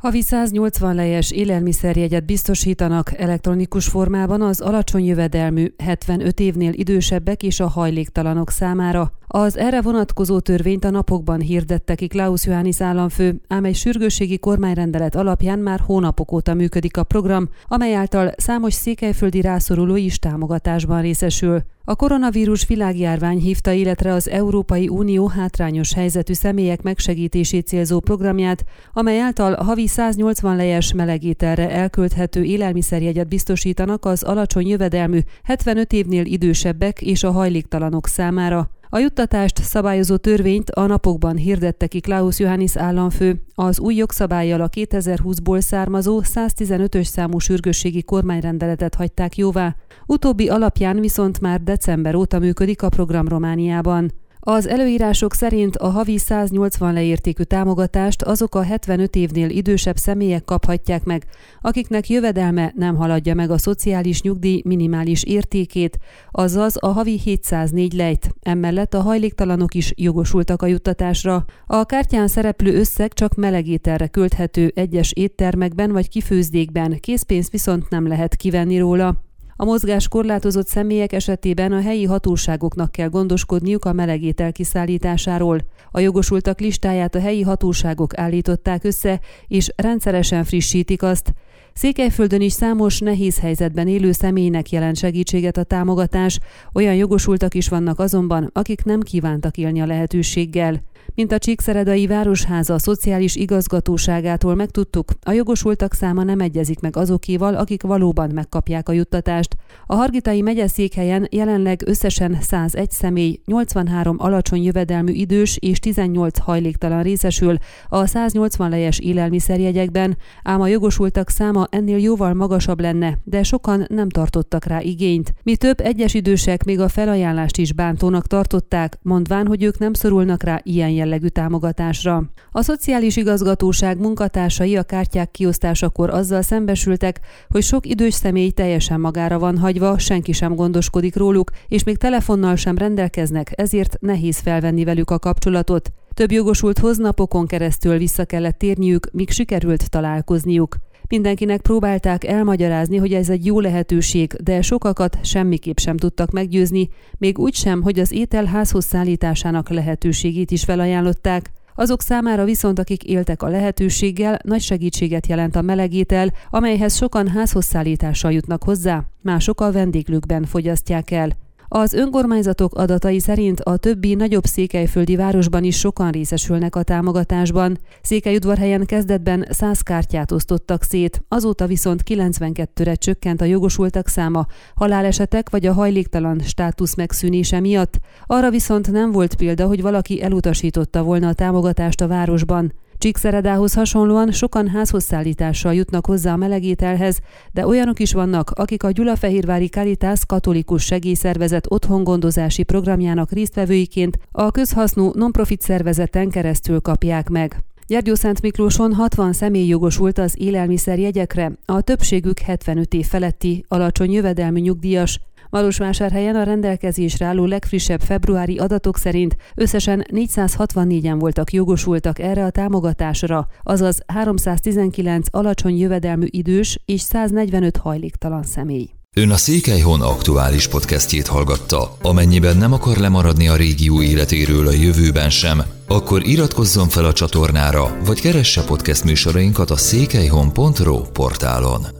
Havi 180 lejes élelmiszerjegyet biztosítanak elektronikus formában az alacsony jövedelmű 75 évnél idősebbek és a hajléktalanok számára. Az erre vonatkozó törvényt a napokban hirdette ki Klaus Johannis államfő, ám egy sürgősségi kormányrendelet alapján már hónapok óta működik a program, amely által számos székelyföldi rászoruló is támogatásban részesül. A koronavírus világjárvány hívta életre az Európai Unió hátrányos helyzetű személyek megsegítését célzó programját, amely által havi 180 lejes melegételre elkölthető élelmiszerjegyet biztosítanak az alacsony jövedelmű 75 évnél idősebbek és a hajléktalanok számára. A juttatást szabályozó törvényt a napokban hirdette ki Klaus Johannis államfő. Az új jogszabályjal a 2020-ból származó 115-ös számú sürgősségi kormányrendeletet hagyták jóvá. Utóbbi alapján viszont már december óta működik a program Romániában. Az előírások szerint a havi 180 leértékű támogatást azok a 75 évnél idősebb személyek kaphatják meg, akiknek jövedelme nem haladja meg a szociális nyugdíj minimális értékét, azaz a havi 704 lejt. Emellett a hajléktalanok is jogosultak a juttatásra. A kártyán szereplő összeg csak melegételre költhető egyes éttermekben vagy kifőzdékben, készpénzt viszont nem lehet kivenni róla. A mozgás korlátozott személyek esetében a helyi hatóságoknak kell gondoskodniuk a melegétel kiszállításáról. A jogosultak listáját a helyi hatóságok állították össze, és rendszeresen frissítik azt. Székelyföldön is számos nehéz helyzetben élő személynek jelent segítséget a támogatás, olyan jogosultak is vannak azonban, akik nem kívántak élni a lehetőséggel. Mint a Csíkszeredai Városháza szociális igazgatóságától megtudtuk, a jogosultak száma nem egyezik meg azokéval, akik valóban megkapják a juttatást. A Hargitai megyeszékhelyen jelenleg összesen 101 személy, 83 alacsony jövedelmű idős és 18 hajléktalan részesül a 180 lejes élelmiszerjegyekben, ám a jogosultak száma ennél jóval magasabb lenne, de sokan nem tartottak rá igényt. Mi több egyes idősek még a felajánlást is bántónak tartották, mondván, hogy ők nem szorulnak rá ilyen jellegű támogatásra. A Szociális Igazgatóság munkatársai a kártyák kiosztásakor azzal szembesültek, hogy sok idős személy teljesen magára van hagyva, senki sem gondoskodik róluk, és még telefonnal sem rendelkeznek, ezért nehéz felvenni velük a kapcsolatot. Több jogosulthoz napokon keresztül vissza kellett térniük, míg sikerült találkozniuk. Mindenkinek próbálták elmagyarázni, hogy ez egy jó lehetőség, de sokakat semmiképp sem tudtak meggyőzni, még úgy sem, hogy az étel házhoz szállításának lehetőségét is felajánlották. Azok számára viszont, akik éltek a lehetőséggel, nagy segítséget jelent a melegétel, amelyhez sokan házhoz szállítással jutnak hozzá, mások a vendéglőkben fogyasztják el. Az önkormányzatok adatai szerint a többi nagyobb székelyföldi városban is sokan részesülnek a támogatásban. Székelyudvarhelyen kezdetben 100 kártyát osztottak szét, azóta viszont 92-re csökkent a jogosultak száma, halálesetek vagy a hajléktalan státusz megszűnése miatt. Arra viszont nem volt példa, hogy valaki elutasította volna a támogatást a városban. Csíkszeredához hasonlóan sokan házhozszállítással jutnak hozzá a melegételhez, de olyanok is vannak, akik a Gyulafehérvári Caritas katolikus segélyszervezet otthongondozási programjának résztvevőiként a közhasznú nonprofit szervezeten keresztül kapják meg. Szent Miklóson 60 személy jogosult az élelmiszerjegyekre, a többségük 75 év feletti, alacsony jövedelmű nyugdíjas, Marosvásárhelyen a rendelkezésre álló legfrissebb februári adatok szerint összesen 464-en voltak jogosultak erre a támogatásra, azaz 319 alacsony jövedelmű idős és 145 hajléktalan személy. Ön a Székelyhon aktuális podcastjét hallgatta. Amennyiben nem akar lemaradni a régió életéről a jövőben sem, akkor iratkozzon fel a csatornára, vagy keresse podcast műsorainkat a székelyhon.pro portálon.